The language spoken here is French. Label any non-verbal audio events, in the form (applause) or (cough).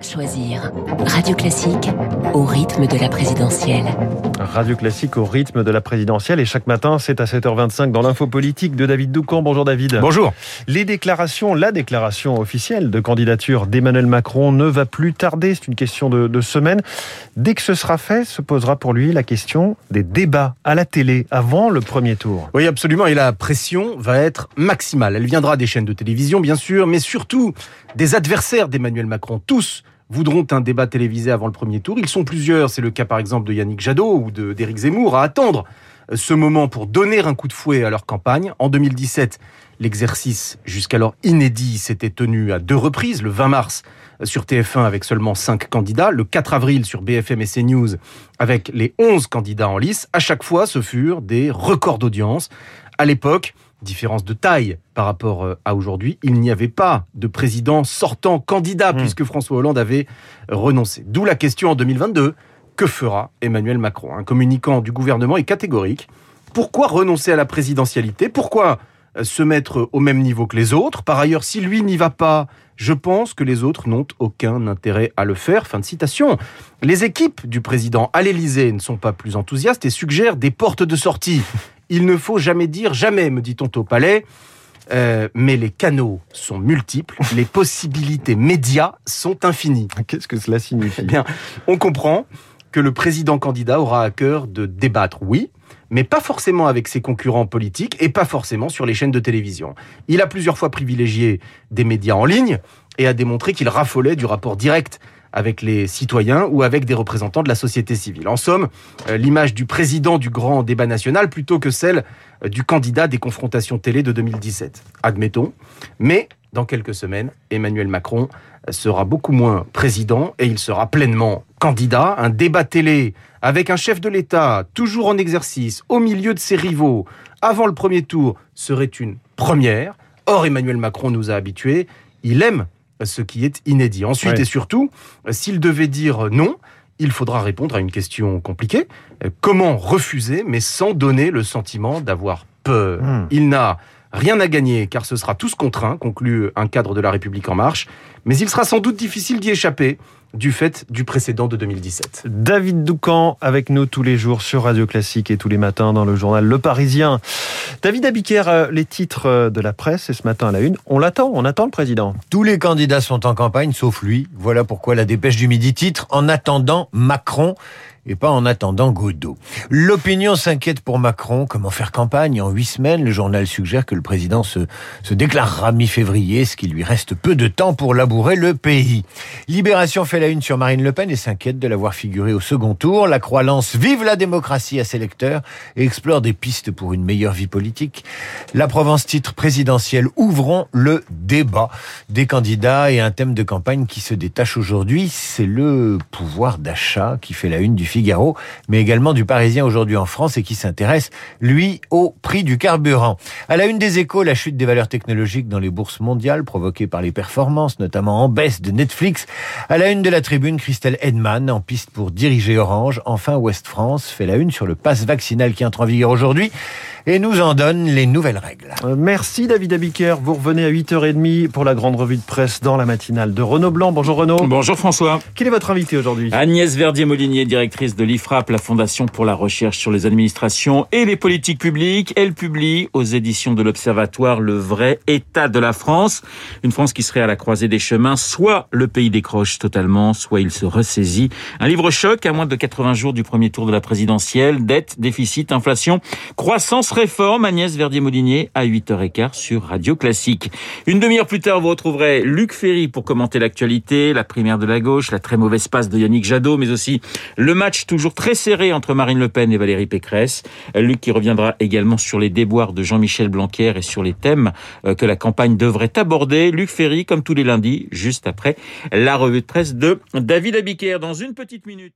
Choisir. Radio Classique au rythme de la présidentielle. Radio Classique au rythme de la présidentielle. Et chaque matin, c'est à 7h25 dans l'info politique de David Doucan. Bonjour David. Bonjour. Les déclarations, la déclaration officielle de candidature d'Emmanuel Macron ne va plus tarder. C'est une question de, de semaine. Dès que ce sera fait, se posera pour lui la question des débats à la télé avant le premier tour. Oui, absolument. Et la pression va être maximale. Elle viendra des chaînes de télévision, bien sûr, mais surtout des adversaires d'Emmanuel Macron. Tous voudront un débat télévisé avant le premier tour. Ils sont plusieurs. C'est le cas, par exemple, de Yannick Jadot ou d'Éric Zemmour à attendre ce moment pour donner un coup de fouet à leur campagne. En 2017, l'exercice jusqu'alors inédit s'était tenu à deux reprises, le 20 mars sur TF1 avec seulement 5 candidats, le 4 avril sur BFM et CNews avec les 11 candidats en lice. À chaque fois, ce furent des records d'audience. À l'époque, différence de taille par rapport euh, à aujourd'hui, il n'y avait pas de président sortant candidat mmh. puisque François Hollande avait renoncé. D'où la question en 2022, que fera Emmanuel Macron? Un communicant du gouvernement est catégorique. Pourquoi renoncer à la présidentialité? Pourquoi se mettre au même niveau que les autres Par ailleurs, si lui n'y va pas, je pense que les autres n'ont aucun intérêt à le faire. Fin de citation. Les équipes du président à l'Élysée ne sont pas plus enthousiastes et suggèrent des portes de sortie. Il ne faut jamais dire jamais, me dit-on au palais. Euh, mais les canaux sont multiples, les (laughs) possibilités médias sont infinies. Qu'est-ce que cela signifie? Eh Bien, on comprend que le président candidat aura à cœur de débattre, oui, mais pas forcément avec ses concurrents politiques et pas forcément sur les chaînes de télévision. Il a plusieurs fois privilégié des médias en ligne et a démontré qu'il raffolait du rapport direct avec les citoyens ou avec des représentants de la société civile. En somme, euh, l'image du président du grand débat national plutôt que celle euh, du candidat des confrontations télé de 2017. Admettons. Mais dans quelques semaines, Emmanuel Macron euh, sera beaucoup moins président et il sera pleinement candidat. Un débat télé avec un chef de l'État toujours en exercice au milieu de ses rivaux avant le premier tour serait une première. Or, Emmanuel Macron nous a habitués. Il aime ce qui est inédit. Ensuite ouais. et surtout, s'il devait dire non, il faudra répondre à une question compliquée. Comment refuser, mais sans donner le sentiment d'avoir peur? Mmh. Il n'a rien à gagner, car ce sera tous contraint, conclut un cadre de la République en marche, mais il sera sans doute difficile d'y échapper du fait du précédent de 2017. David Doucan avec nous tous les jours sur Radio Classique et tous les matins dans le journal Le Parisien. David Abiker, les titres de la presse et ce matin à la une, on l'attend, on attend le président. Tous les candidats sont en campagne sauf lui. Voilà pourquoi la dépêche du midi titre En attendant Macron et pas en attendant Godot. L'opinion s'inquiète pour Macron. Comment faire campagne en huit semaines? Le journal suggère que le président se, se déclarera mi-février, ce qui lui reste peu de temps pour labourer le pays. Libération fait la une sur Marine Le Pen et s'inquiète de l'avoir figuré au second tour. La Croix lance Vive la démocratie à ses lecteurs et explore des pistes pour une meilleure vie politique. La Provence titre présidentiel Ouvrons le débat des candidats et un thème de campagne qui se détache aujourd'hui, c'est le pouvoir d'achat qui fait la une du Figaro, mais également du Parisien aujourd'hui en France et qui s'intéresse, lui, au prix du carburant. À la une des échos, la chute des valeurs technologiques dans les bourses mondiales provoquée par les performances, notamment en baisse de Netflix. À la une de la tribune, Christelle Edman, en piste pour diriger Orange. Enfin, Ouest France fait la une sur le pass vaccinal qui entre en vigueur aujourd'hui et nous en donne les nouvelles règles. Merci David Abiker. Vous revenez à 8h30 pour la grande revue de presse dans la matinale de Renaud Blanc. Bonjour Renaud. Bonjour François. Quel est votre invité aujourd'hui? Agnès Verdier-Molinier, directrice de l'IFRAP, la Fondation pour la recherche sur les administrations et les politiques publiques. Elle publie aux éditions de l'Observatoire Le vrai état de la France. Une France qui serait à la croisée des chemins. Soit le pays décroche totalement, soit il se ressaisit. Un livre choc à moins de 80 jours du premier tour de la présidentielle. Dette, déficit, inflation, croissance réforme, Agnès Verdier-Molinier à 8h15 sur Radio Classique. Une demi-heure plus tard, vous retrouverez Luc Ferry pour commenter l'actualité, la primaire de la gauche, la très mauvaise passe de Yannick Jadot, mais aussi le match toujours très serré entre Marine Le Pen et Valérie Pécresse. Luc qui reviendra également sur les déboires de Jean-Michel Blanquer et sur les thèmes que la campagne devrait aborder. Luc Ferry, comme tous les lundis, juste après la revue de presse de David Abiker. Dans une petite minute.